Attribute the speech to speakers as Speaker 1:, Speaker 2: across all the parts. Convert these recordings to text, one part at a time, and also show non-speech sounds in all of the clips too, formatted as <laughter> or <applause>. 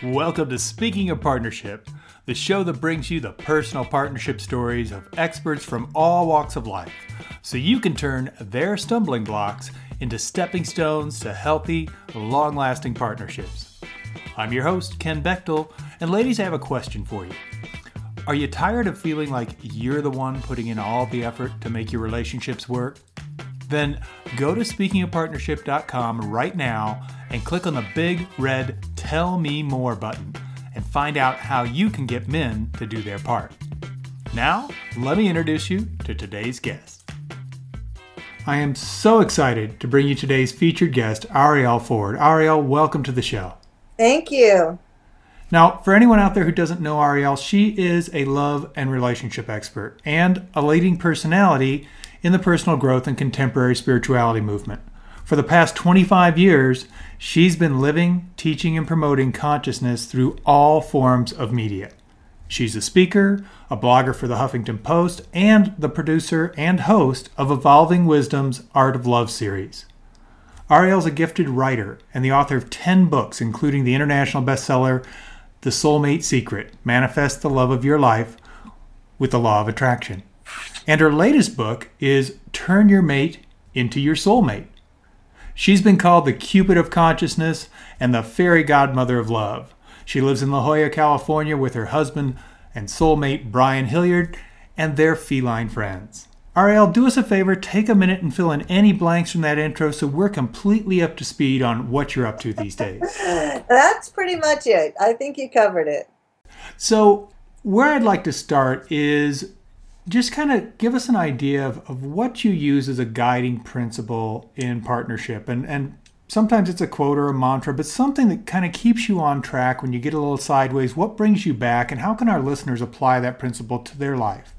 Speaker 1: Welcome to Speaking of Partnership, the show that brings you the personal partnership stories of experts from all walks of life so you can turn their stumbling blocks into stepping stones to healthy, long lasting partnerships. I'm your host, Ken Bechtel, and ladies, I have a question for you. Are you tired of feeling like you're the one putting in all the effort to make your relationships work? Then go to speakingofpartnership.com right now and click on the big red Tell Me More button and find out how you can get men to do their part. Now, let me introduce you to today's guest. I am so excited to bring you today's featured guest, Arielle Ford. Arielle, welcome to the show.
Speaker 2: Thank you.
Speaker 1: Now, for anyone out there who doesn't know Arielle, she is a love and relationship expert and a leading personality in the personal growth and contemporary spirituality movement. For the past 25 years, she's been living, teaching, and promoting consciousness through all forms of media. She's a speaker, a blogger for the Huffington Post, and the producer and host of Evolving Wisdom's Art of Love series. Arielle's a gifted writer and the author of 10 books, including the international bestseller The Soulmate Secret Manifest the Love of Your Life with the Law of Attraction. And her latest book is Turn Your Mate into Your Soulmate. She's been called the Cupid of Consciousness and the Fairy Godmother of Love. She lives in La Jolla, California with her husband and soulmate Brian Hilliard and their feline friends. Arielle, do us a favor, take a minute and fill in any blanks from that intro so we're completely up to speed on what you're up to these days. <laughs>
Speaker 2: That's pretty much it. I think you covered it.
Speaker 1: So, where I'd like to start is just kind of give us an idea of, of what you use as a guiding principle in partnership. And, and sometimes it's a quote or a mantra, but something that kind of keeps you on track when you get a little sideways. What brings you back, and how can our listeners apply that principle to their life?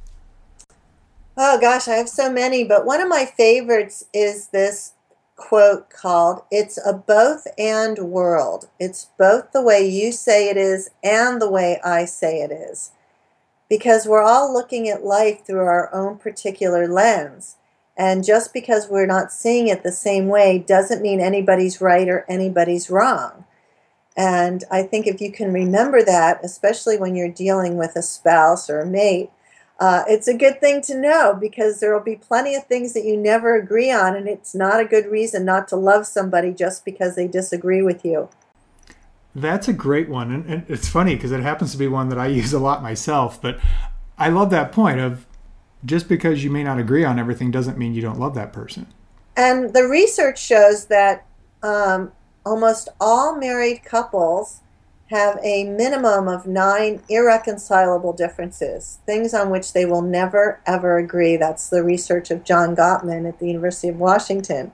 Speaker 2: Oh gosh, I have so many, but one of my favorites is this quote called It's a both and world. It's both the way you say it is and the way I say it is because we're all looking at life through our own particular lens. And just because we're not seeing it the same way doesn't mean anybody's right or anybody's wrong. And I think if you can remember that, especially when you're dealing with a spouse or a mate, uh, it's a good thing to know because there will be plenty of things that you never agree on, and it's not a good reason not to love somebody just because they disagree with you.
Speaker 1: That's a great one. And, and it's funny because it happens to be one that I use a lot myself. But I love that point of just because you may not agree on everything doesn't mean you don't love that person.
Speaker 2: And the research shows that um, almost all married couples have a minimum of nine irreconcilable differences, things on which they will never, ever agree. That's the research of John Gottman at the University of Washington.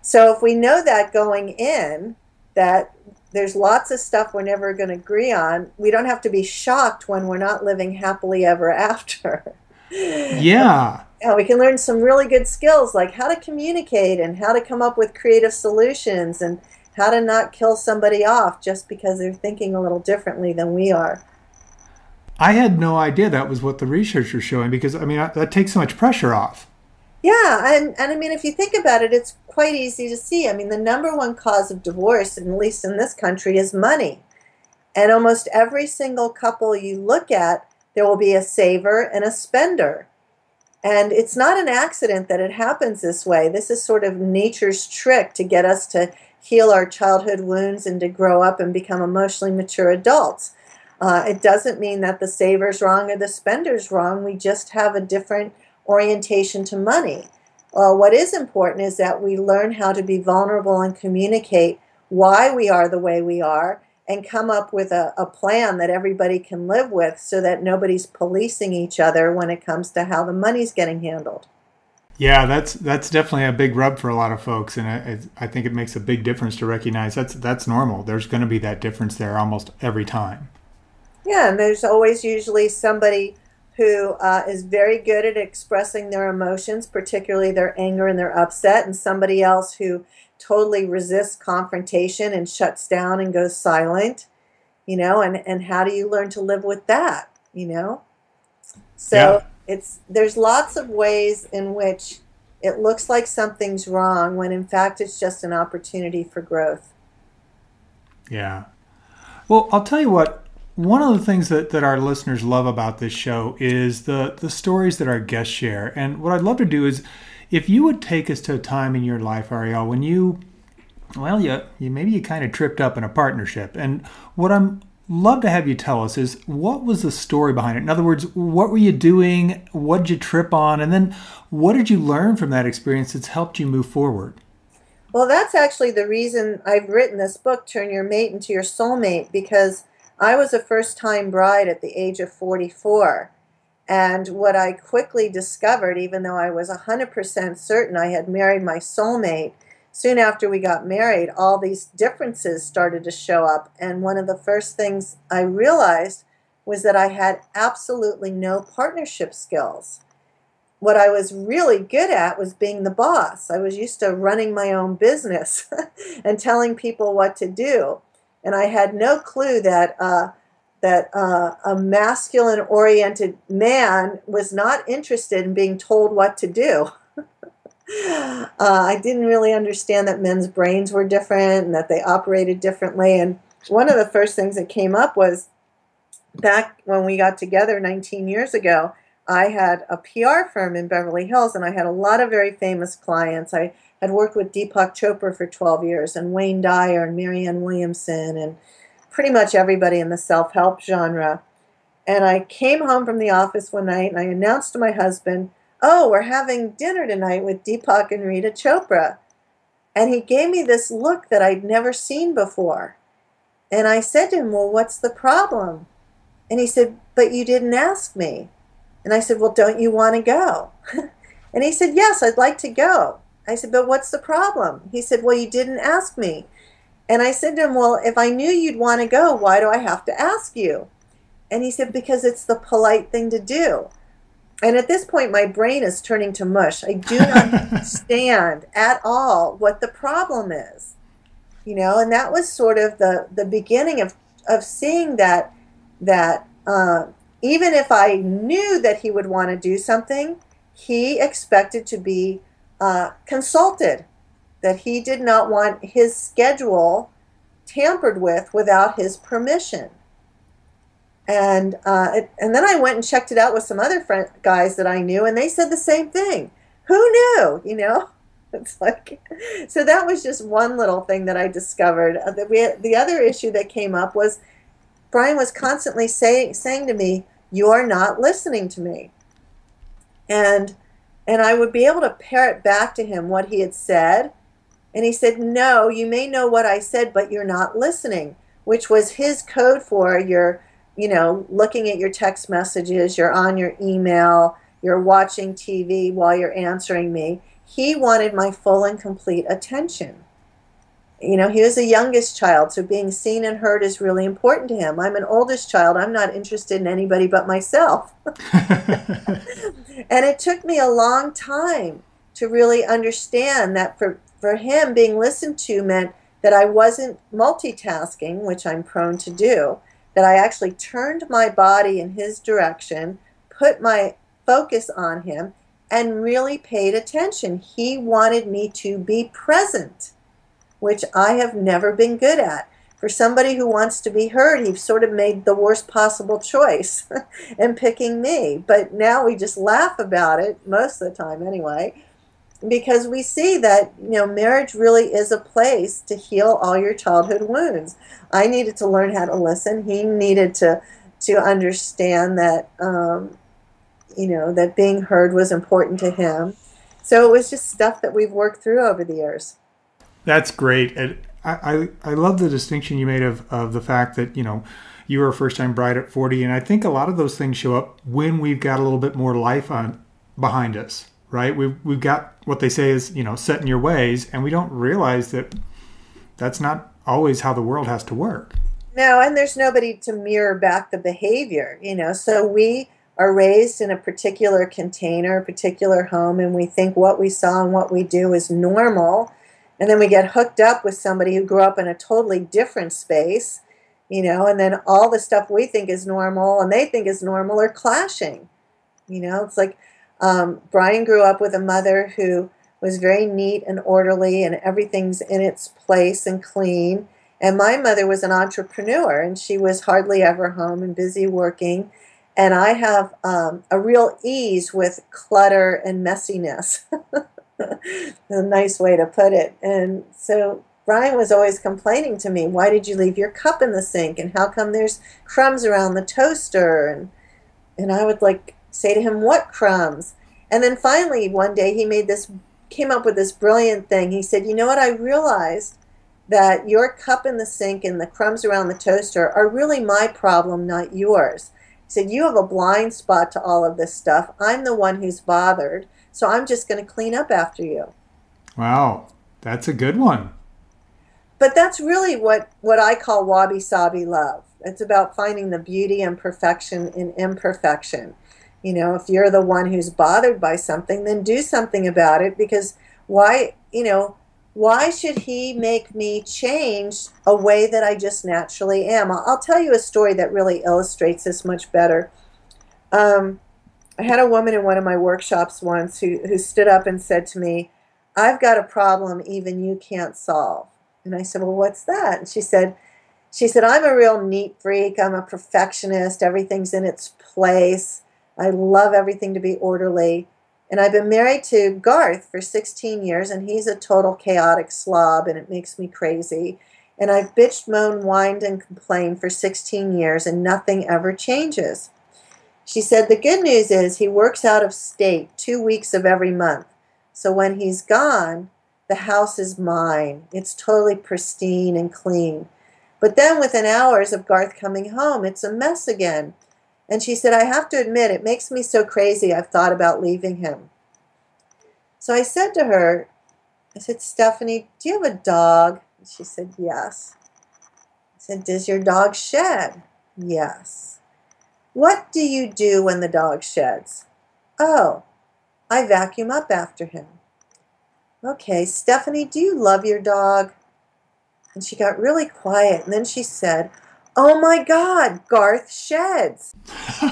Speaker 2: So if we know that going in, that there's lots of stuff we're never going to agree on. We don't have to be shocked when we're not living happily ever <laughs> after.
Speaker 1: Yeah.
Speaker 2: And we can learn some really good skills like how to communicate and how to come up with creative solutions and how to not kill somebody off just because they're thinking a little differently than we are.
Speaker 1: I had no idea that was what the research was showing because I mean that takes so much pressure off.
Speaker 2: Yeah, and, and I mean, if you think about it, it's quite easy to see. I mean, the number one cause of divorce, at least in this country, is money. And almost every single couple you look at, there will be a saver and a spender. And it's not an accident that it happens this way. This is sort of nature's trick to get us to heal our childhood wounds and to grow up and become emotionally mature adults. Uh, it doesn't mean that the saver's wrong or the spender's wrong. We just have a different orientation to money. Well, what is important is that we learn how to be vulnerable and communicate why we are the way we are and come up with a, a plan that everybody can live with so that nobody's policing each other when it comes to how the money's getting handled.
Speaker 1: Yeah, that's that's definitely a big rub for a lot of folks, and I, I think it makes a big difference to recognize that's that's normal. There's going to be that difference there almost every time.
Speaker 2: Yeah, and there's always usually somebody who uh, is very good at expressing their emotions, particularly their anger and their upset, and somebody else who totally resists confrontation and shuts down and goes silent, you know, and, and how do you learn to live with that, you know? So yeah. it's there's lots of ways in which it looks like something's wrong when in fact it's just an opportunity for growth.
Speaker 1: Yeah. Well, I'll tell you what. One of the things that, that our listeners love about this show is the, the stories that our guests share. And what I'd love to do is if you would take us to a time in your life, Arielle, when you, well, you, you maybe you kind of tripped up in a partnership. And what I'm love to have you tell us is what was the story behind it? In other words, what were you doing? What did you trip on? And then what did you learn from that experience that's helped you move forward?
Speaker 2: Well, that's actually the reason I've written this book, Turn Your Mate into Your Soulmate, because I was a first time bride at the age of 44. And what I quickly discovered, even though I was 100% certain I had married my soulmate, soon after we got married, all these differences started to show up. And one of the first things I realized was that I had absolutely no partnership skills. What I was really good at was being the boss. I was used to running my own business <laughs> and telling people what to do. And I had no clue that uh, that uh, a masculine oriented man was not interested in being told what to do. <laughs> uh, I didn't really understand that men's brains were different and that they operated differently. And one of the first things that came up was back when we got together 19 years ago, I had a PR firm in Beverly Hills and I had a lot of very famous clients. I had worked with Deepak Chopra for 12 years and Wayne Dyer and Marianne Williamson and pretty much everybody in the self help genre. And I came home from the office one night and I announced to my husband, oh, we're having dinner tonight with Deepak and Rita Chopra. And he gave me this look that I'd never seen before. And I said to him, well, what's the problem? And he said, but you didn't ask me. And I said, well, don't you want to go? <laughs> and he said, yes, I'd like to go. I said, but what's the problem? He said, well, you didn't ask me. And I said to him, well, if I knew you'd want to go, why do I have to ask you? And he said, because it's the polite thing to do. And at this point, my brain is turning to mush. I do not <laughs> understand at all what the problem is. You know, and that was sort of the, the beginning of, of seeing that that uh, even if I knew that he would want to do something, he expected to be uh, consulted. That he did not want his schedule tampered with without his permission and uh, it, and then I went and checked it out with some other friend, guys that I knew, and they said the same thing. Who knew? You know, <laughs> it's like so that was just one little thing that I discovered. Uh, that we the other issue that came up was Brian was constantly saying saying to me, "You are not listening to me," and and I would be able to parrot back to him what he had said, and he said, "No, you may know what I said, but you're not listening," which was his code for you're, you know, looking at your text messages, you're on your email, you're watching TV while you're answering me. He wanted my full and complete attention. You know, he was the youngest child, so being seen and heard is really important to him. I'm an oldest child. I'm not interested in anybody but myself. <laughs> and it took me a long time to really understand that for, for him, being listened to meant that I wasn't multitasking, which I'm prone to do, that I actually turned my body in his direction, put my focus on him, and really paid attention. He wanted me to be present, which I have never been good at. For somebody who wants to be heard, he sort of made the worst possible choice <laughs> in picking me. But now we just laugh about it, most of the time anyway because we see that you know marriage really is a place to heal all your childhood wounds. I needed to learn how to listen. He needed to to understand that um, you know that being heard was important to him. So it was just stuff that we've worked through over the years.
Speaker 1: That's great. And I, I, I love the distinction you made of, of the fact that, you know, you were a first time bride at 40. And I think a lot of those things show up when we've got a little bit more life on behind us right? We've, we've got what they say is, you know, set in your ways, and we don't realize that that's not always how the world has to work.
Speaker 2: No, and there's nobody to mirror back the behavior, you know. So we are raised in a particular container, a particular home, and we think what we saw and what we do is normal. And then we get hooked up with somebody who grew up in a totally different space, you know, and then all the stuff we think is normal and they think is normal are clashing. You know, it's like um, Brian grew up with a mother who was very neat and orderly, and everything's in its place and clean. And my mother was an entrepreneur and she was hardly ever home and busy working. And I have um, a real ease with clutter and messiness. <laughs> <laughs> a nice way to put it. And so Brian was always complaining to me, Why did you leave your cup in the sink? And how come there's crumbs around the toaster? And, and I would like say to him, What crumbs? And then finally, one day, he made this, came up with this brilliant thing. He said, You know what? I realized that your cup in the sink and the crumbs around the toaster are really my problem, not yours. He said, You have a blind spot to all of this stuff. I'm the one who's bothered. So I'm just going to clean up after you.
Speaker 1: Wow, that's a good one.
Speaker 2: But that's really what, what I call wabi sabi love. It's about finding the beauty and perfection in imperfection. You know, if you're the one who's bothered by something, then do something about it because why, you know, why should he make me change a way that I just naturally am? I'll tell you a story that really illustrates this much better. Um, I had a woman in one of my workshops once who, who stood up and said to me, I've got a problem even you can't solve. And I said, Well, what's that? And she said, she said, I'm a real neat freak. I'm a perfectionist. Everything's in its place. I love everything to be orderly. And I've been married to Garth for 16 years, and he's a total chaotic slob, and it makes me crazy. And I've bitched, moaned, whined, and complained for 16 years, and nothing ever changes. She said, The good news is he works out of state two weeks of every month. So when he's gone, the house is mine. It's totally pristine and clean. But then within hours of Garth coming home, it's a mess again. And she said, I have to admit, it makes me so crazy I've thought about leaving him. So I said to her, I said, Stephanie, do you have a dog? And she said, Yes. I said, Does your dog shed? Yes. What do you do when the dog sheds? Oh, I vacuum up after him. Okay, Stephanie, do you love your dog? And she got really quiet, and then she said, Oh my God, Garth sheds. <laughs>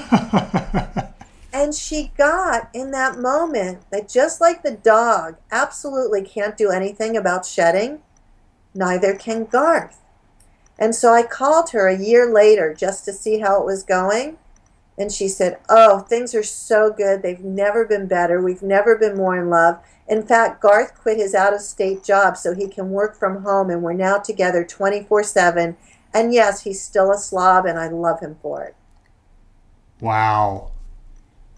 Speaker 2: and she got in that moment that just like the dog absolutely can't do anything about shedding, neither can Garth. And so I called her a year later just to see how it was going. And she said, Oh, things are so good. They've never been better. We've never been more in love. In fact, Garth quit his out of state job so he can work from home, and we're now together 24 7. And yes, he's still a slob, and I love him for it.
Speaker 1: Wow.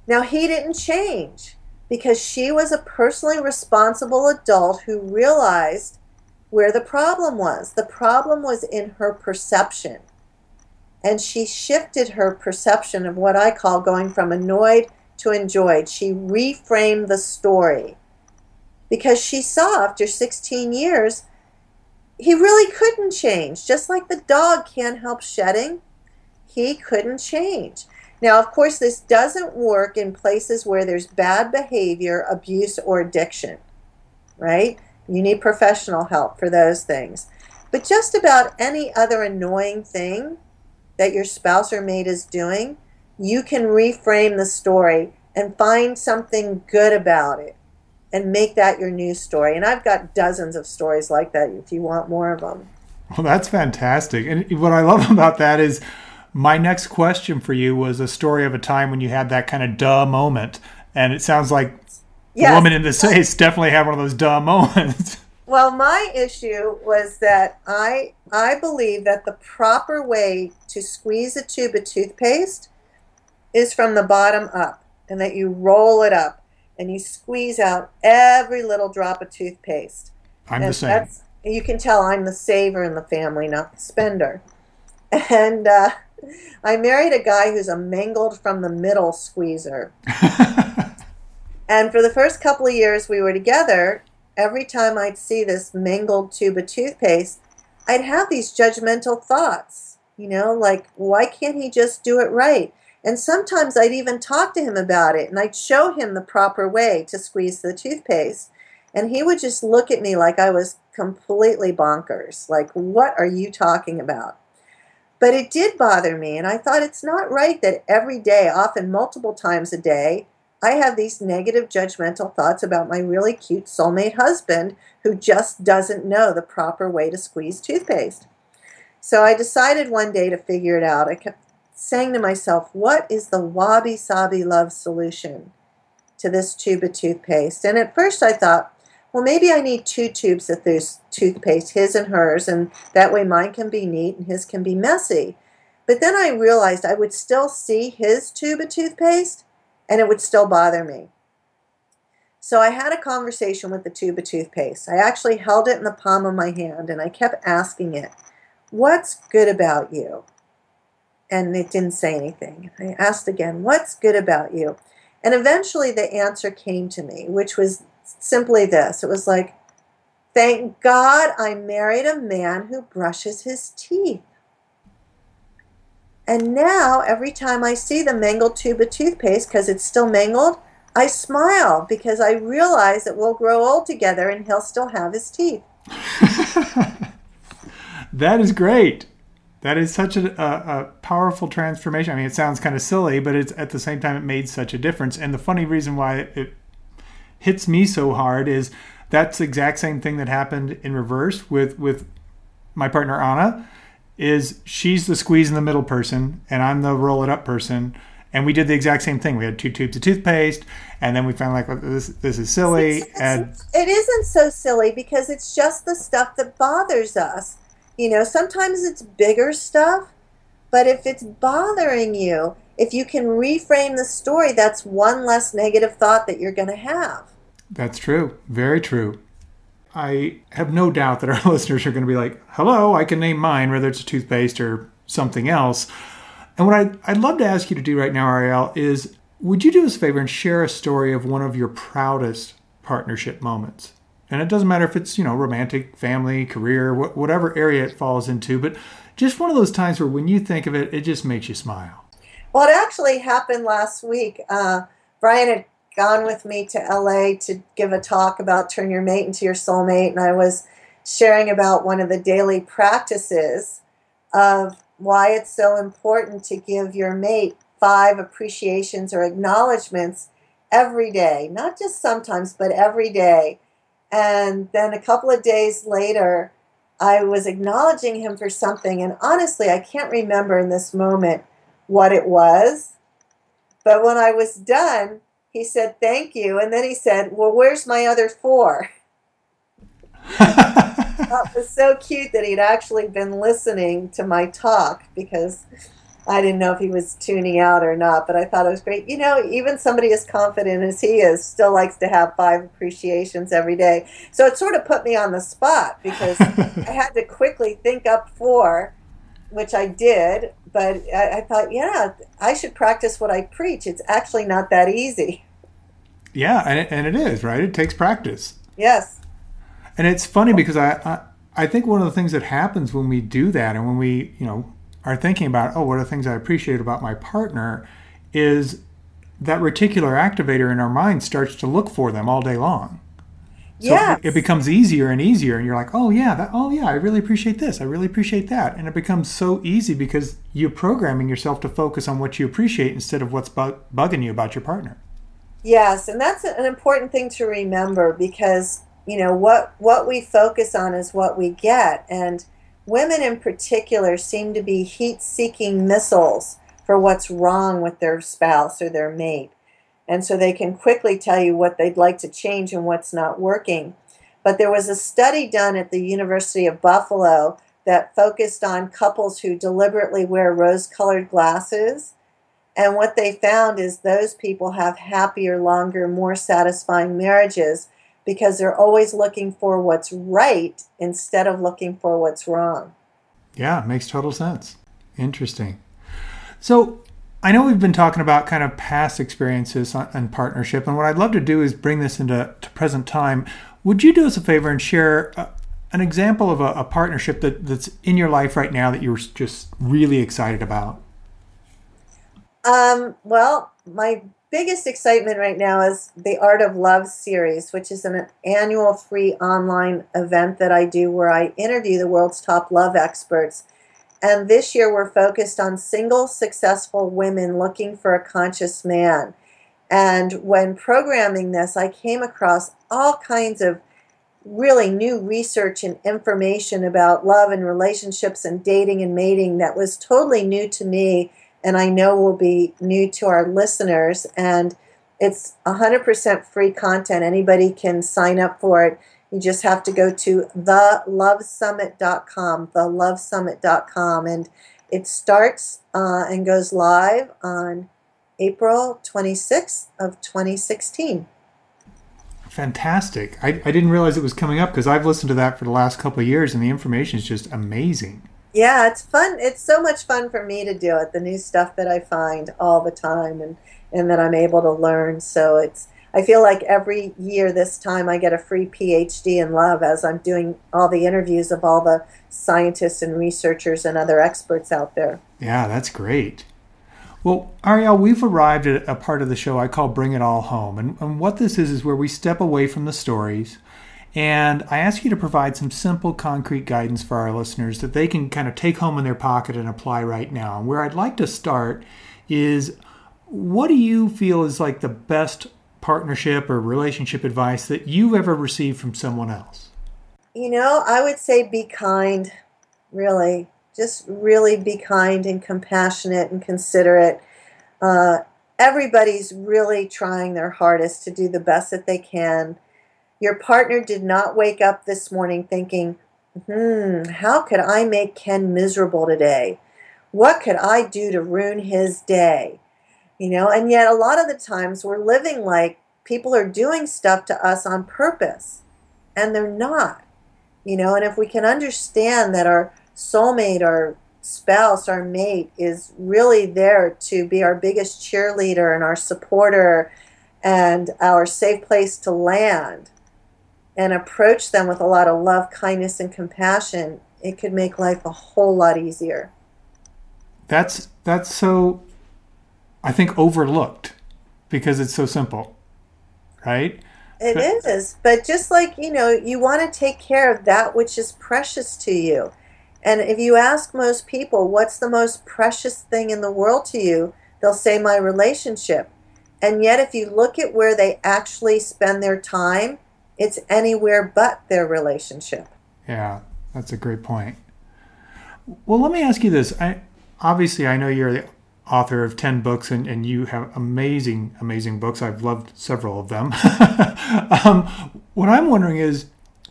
Speaker 2: Now, he didn't change because she was a personally responsible adult who realized where the problem was. The problem was in her perception and she shifted her perception of what I call going from annoyed to enjoyed. She reframed the story because she saw after 16 years he really couldn't change. Just like the dog can't help shedding, he couldn't change. Now, of course, this doesn't work in places where there's bad behavior, abuse, or addiction, right? You need professional help for those things. But just about any other annoying thing, that your spouse or mate is doing, you can reframe the story and find something good about it and make that your new story. And I've got dozens of stories like that if you want more of them.
Speaker 1: Well, that's fantastic. And what I love <laughs> about that is my next question for you was a story of a time when you had that kind of duh moment. And it sounds like yes. the woman in the case definitely had one of those duh <laughs> moments.
Speaker 2: Well, my issue was that I I believe that the proper way to squeeze a tube of toothpaste is from the bottom up, and that you roll it up and you squeeze out every little drop of toothpaste.
Speaker 1: I'm and the same.
Speaker 2: you can tell I'm the saver in the family, not the spender. <laughs> And uh, I married a guy who's a mangled from the middle squeezer. <laughs> and for the first couple of years we were together, every time I'd see this mangled tube of toothpaste, I'd have these judgmental thoughts, you know, like, why can't he just do it right? And sometimes I'd even talk to him about it and I'd show him the proper way to squeeze the toothpaste. And he would just look at me like I was completely bonkers. Like, what are you talking about? But it did bother me. And I thought it's not right that every day, often multiple times a day, I have these negative judgmental thoughts about my really cute soulmate husband who just doesn't know the proper way to squeeze toothpaste. So I decided one day to figure it out. I kept saying to myself, what is the wabi sabi love solution to this tube of toothpaste? And at first I thought, well, maybe I need two tubes of this toothpaste, his and hers, and that way mine can be neat and his can be messy. But then I realized I would still see his tube of toothpaste and it would still bother me. So I had a conversation with the tube of toothpaste. I actually held it in the palm of my hand and I kept asking it, What's good about you? And it didn't say anything. I asked again, What's good about you? And eventually the answer came to me, which was simply this it was like, Thank God I married a man who brushes his teeth. And now, every time I see the mangled tube of toothpaste, because it's still mangled, I smile because I realize that we'll grow old together and he'll still have his teeth. <laughs>
Speaker 1: that is great. That is such a, a, a, powerful transformation. I mean, it sounds kind of silly, but it's at the same time it made such a difference. And the funny reason why it, it hits me so hard is that's the exact same thing that happened in reverse with with my partner Anna is she's the squeeze in the middle person and I'm the roll it up person. And we did the exact same thing. We had two tubes of toothpaste, and then we found like well, this this is silly. It's, and
Speaker 2: it isn't so silly because it's just the stuff that bothers us. You know, sometimes it's bigger stuff, but if it's bothering you, if you can reframe the story, that's one less negative thought that you're going to have.
Speaker 1: That's true. Very true. I have no doubt that our <laughs> listeners are going to be like, hello, I can name mine, whether it's a toothpaste or something else. And what I'd, I'd love to ask you to do right now, Arielle, is would you do us a favor and share a story of one of your proudest partnership moments? And it doesn't matter if it's, you know, romantic, family, career, whatever area it falls into, but just one of those times where when you think of it, it just makes you smile.
Speaker 2: Well, it actually happened last week. Uh, Brian had gone with me to LA to give a talk about turn your mate into your soulmate, and I was sharing about one of the daily practices of why it's so important to give your mate five appreciations or acknowledgments every day, not just sometimes, but every day. And then a couple of days later, I was acknowledging him for something, and honestly, I can't remember in this moment what it was. But when I was done, he said, Thank you. And then he said, Well, where's my other four? <laughs> that was so cute that he'd actually been listening to my talk because I didn't know if he was tuning out or not, but I thought it was great. You know, even somebody as confident as he is still likes to have five appreciations every day. So it sort of put me on the spot because <laughs> I had to quickly think up four, which I did, but I, I thought, yeah, I should practice what I preach. It's actually not that easy.
Speaker 1: Yeah, and it, and it is, right? It takes practice.
Speaker 2: Yes.
Speaker 1: And it's funny because I, I, I think one of the things that happens when we do that and when we, you know, are thinking about, oh, what are the things I appreciate about my partner is that reticular activator in our mind starts to look for them all day long. So yes. it becomes easier and easier, and you're like, oh yeah, that, oh yeah, I really appreciate this, I really appreciate that, and it becomes so easy because you're programming yourself to focus on what you appreciate instead of what's bu- bugging you about your partner.
Speaker 2: Yes, and that's an important thing to remember because you know what what we focus on is what we get, and women in particular seem to be heat-seeking missiles for what's wrong with their spouse or their mate and so they can quickly tell you what they'd like to change and what's not working. But there was a study done at the University of Buffalo that focused on couples who deliberately wear rose colored glasses. And what they found is those people have happier, longer, more satisfying marriages because they're always looking for what's right instead of looking for what's wrong.
Speaker 1: Yeah, makes total sense. Interesting. So, I know we've been talking about kind of past experiences and partnership, and what I'd love to do is bring this into present time. Would you do us a favor and share a, uh, an example of a, a, partnership that, that's in your life right now that you're just really excited about?
Speaker 2: Um, well, my biggest excitement right now is the Art of Love series, which is an annual free online event that I do where I interview the world's top love experts and this year we're focused on single successful women looking for a conscious man. And when programming this, I came across all kinds of really new research and information about love and relationships and dating and mating that was totally new to me and I know will be new to our listeners. And it's 100% free content. Anybody can sign up for it. You just have to go to thelovesummit.com, thelovesummit.com, and it starts uh, and goes live on April 26th of 2016.
Speaker 1: Fantastic. I, I didn't realize it was coming up because I've listened to that for the last couple of years and the information is just amazing.
Speaker 2: Yeah, it's fun. It's so much fun for me to do it. The new stuff that I find all the time and, and that I'm able to learn. So it's I feel like every year this time I get a free PhD in love as I'm doing all the interviews of all the scientists and researchers and other experts out there.
Speaker 1: Yeah, that's great. Well, Arielle, we've arrived at a part of the show I call Bring It All Home. And, and what this is, is where we step away from the stories and I ask you to provide some simple, concrete guidance for our listeners that they can kind of take home in their pocket and apply right now. And where I'd like to start is what do you feel is like the best partnership or relationship advice that you've ever received from someone else?
Speaker 2: You know, I would say be kind, really just really be kind and compassionate and considerate. Uh, everybody's really trying their hardest to do the best that they can. Your partner did not wake up this morning thinking, hmm, how could I make Ken miserable today? What could I do to ruin his day? You know, and yet a lot of the times we're living like people are doing stuff to us on purpose, and they're not. You know, and if we can understand that our soulmate, our spouse, our mate is really there to be our biggest cheerleader and our supporter and our safe place to land and approach them with a lot of love, kindness, and compassion, it could make life a whole lot easier.
Speaker 1: That's that's so I think overlooked because it's so simple. Right?
Speaker 2: It but, is. But just like, you know, you want to take care of that which is precious to you. And if you ask most people, what's the most precious thing in the world to you? They'll say, my relationship. And yet, if you look at where they actually spend their time, it's anywhere but their relationship.
Speaker 1: Yeah, that's a great point. Well, let me ask you this. I obviously I know you're the author of 10 books and, and you have amazing, amazing books. I've loved several of them. <laughs> um, what I'm wondering is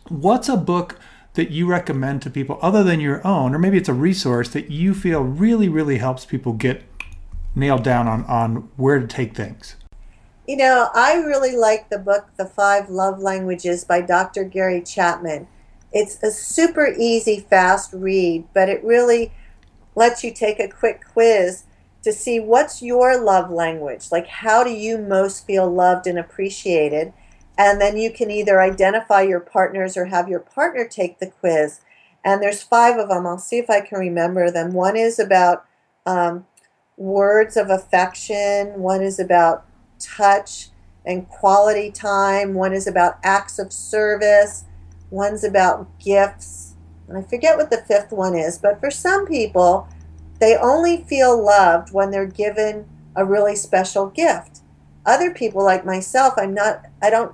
Speaker 1: what's a book that you recommend to people other than your own, or maybe it's a resource that you feel really, really helps people get nailed down on, on where to take things?
Speaker 2: You know, I really like the book, The Five Love Languages by Dr. Gary Chapman. It's a super easy, fast read, but it really lets you take a quick quiz to see what's your love language. Like, how do you most feel loved and appreciated? and then you can either identify your partners or have your partner take the quiz. And there's five of them. I'll see if I can remember them. One is about um, words of affection. One is about touch and quality time. One is about acts of service. One's about gifts. And I forget what the fifth one is, but for some people, they only feel loved when they're given a really special gift. Other people, like myself, I'm not, I don't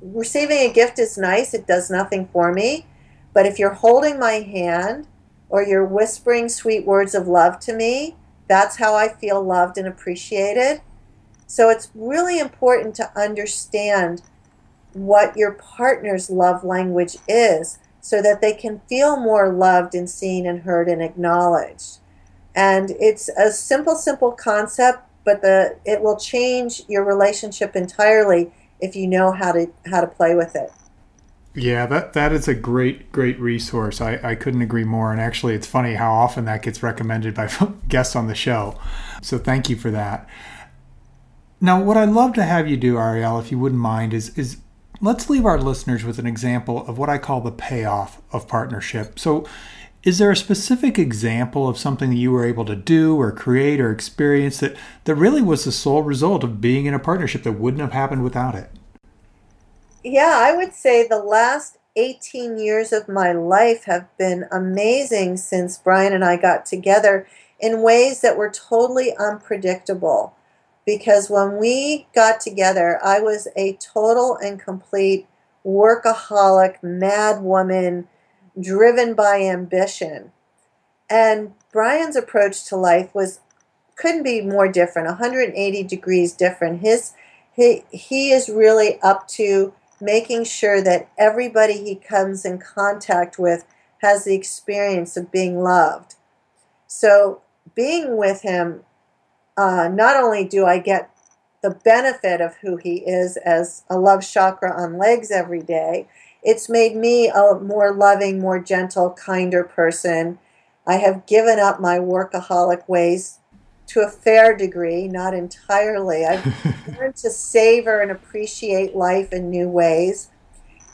Speaker 2: receiving a gift is nice, it does nothing for me. But if you're holding my hand or you're whispering sweet words of love to me, that's how I feel loved and appreciated. So it's really important to understand what your partner's love language is so that they can feel more loved and seen and heard and acknowledged. And it's a simple, simple concept, but the it will change your relationship entirely if you know how to how to play with it.
Speaker 1: Yeah, that that is a great great resource. I, I couldn't agree more. And actually, it's funny how often that gets recommended by <laughs> guests on the show. So thank you for that. Now, what I'd love to have you do, Arielle, if you wouldn't mind, is is let's leave our listeners with an example of what I call the payoff of partnership. So, is there a specific example of something that you were able to do or create or experience that, that really was the sole result of being in a partnership that wouldn't have happened without it?
Speaker 2: Yeah, I would say the last 18 years of my life have been amazing since Brian and I got together in ways that were totally unpredictable. Because when we got together, I was a total and complete workaholic, mad woman, driven by ambition. And Brian's approach to life was couldn't be more different, 180 degrees different. His he he is really up to making sure that everybody he comes in contact with has the experience of being loved. So being with him, uh, not only do I get the benefit of who he is as a love chakra on legs every day, it's made me a more loving, more gentle, kinder person. I have given up my workaholic ways to a fair degree, not entirely. I've <laughs> learned to savor and appreciate life in new ways.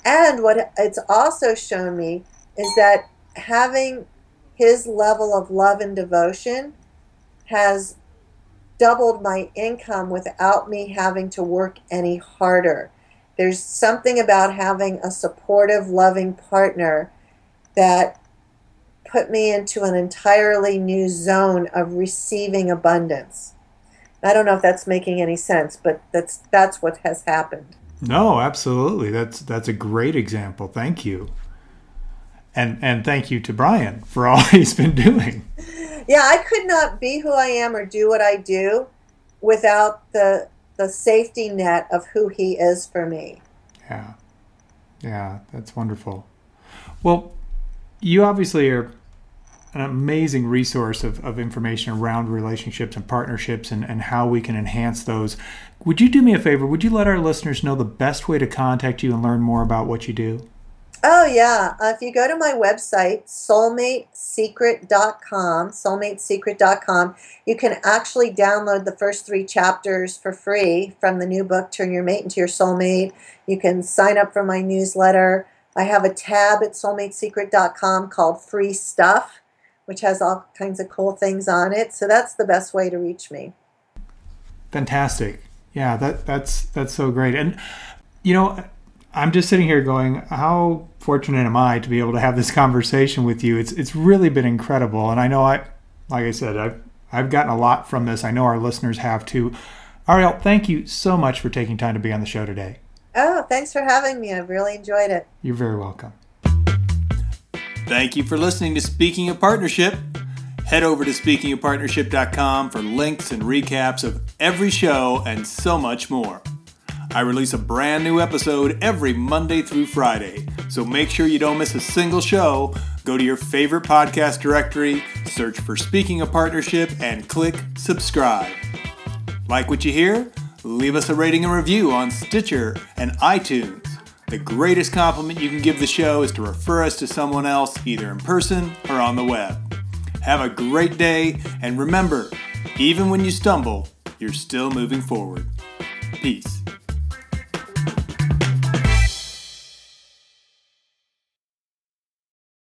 Speaker 2: And what it's also shown me is that having his level of love and devotion has doubled my income without me having to work any harder. There's something about having a supportive, loving partner that put me into an entirely new zone of receiving abundance. I don't know if that's making any sense, but that's that's what has happened.
Speaker 1: No, absolutely. That's that's a great example. Thank you. And and thank you to Brian for all <laughs> he's been doing.
Speaker 2: Yeah, I could not be who I am or do what I do without the the safety net of who he is for me.
Speaker 1: Yeah. Yeah, that's wonderful. Well, you obviously are an amazing resource of, of information around relationships and partnerships and, and how we can enhance those. Would you do me a favor? Would you let our listeners know the best way to contact you and learn more about what you do?
Speaker 2: Oh, yeah. Uh, if you go to my website, soulmatesecret.com, soulmatesecret.com, you can actually download the first three chapters for free from the new book, Turn Your Mate into Your Soulmate. You can sign up for my newsletter. I have a tab at soulmatesecret.com called Free Stuff which has all kinds of cool things on it. So that's the best way to reach me.
Speaker 1: Fantastic. Yeah, that that's that's so great. And you know, I'm just sitting here going, how fortunate am I to be able to have this conversation with you? It's it's really been incredible. And I know I like I said, I've I've gotten a lot from this. I know our listeners have too. Arielle, thank you so much for taking time to be on the show today.
Speaker 2: Oh, thanks for having me. I've really enjoyed it.
Speaker 1: You're very welcome. Thank you for listening to Speaking of Partnership. Head over to speakingofpartnership.com for links and recaps of every show and so much more. I release a brand new episode every Monday through Friday, so make sure you don't miss a single show. Go to your favorite podcast directory, search for Speaking of Partnership, and click subscribe. Like what you hear? Leave us a rating and review on Stitcher and iTunes. The greatest compliment you can give the show is to refer us to someone else, either in person or on the web. Have a great day, and remember, even when you stumble, you're still moving forward. Peace.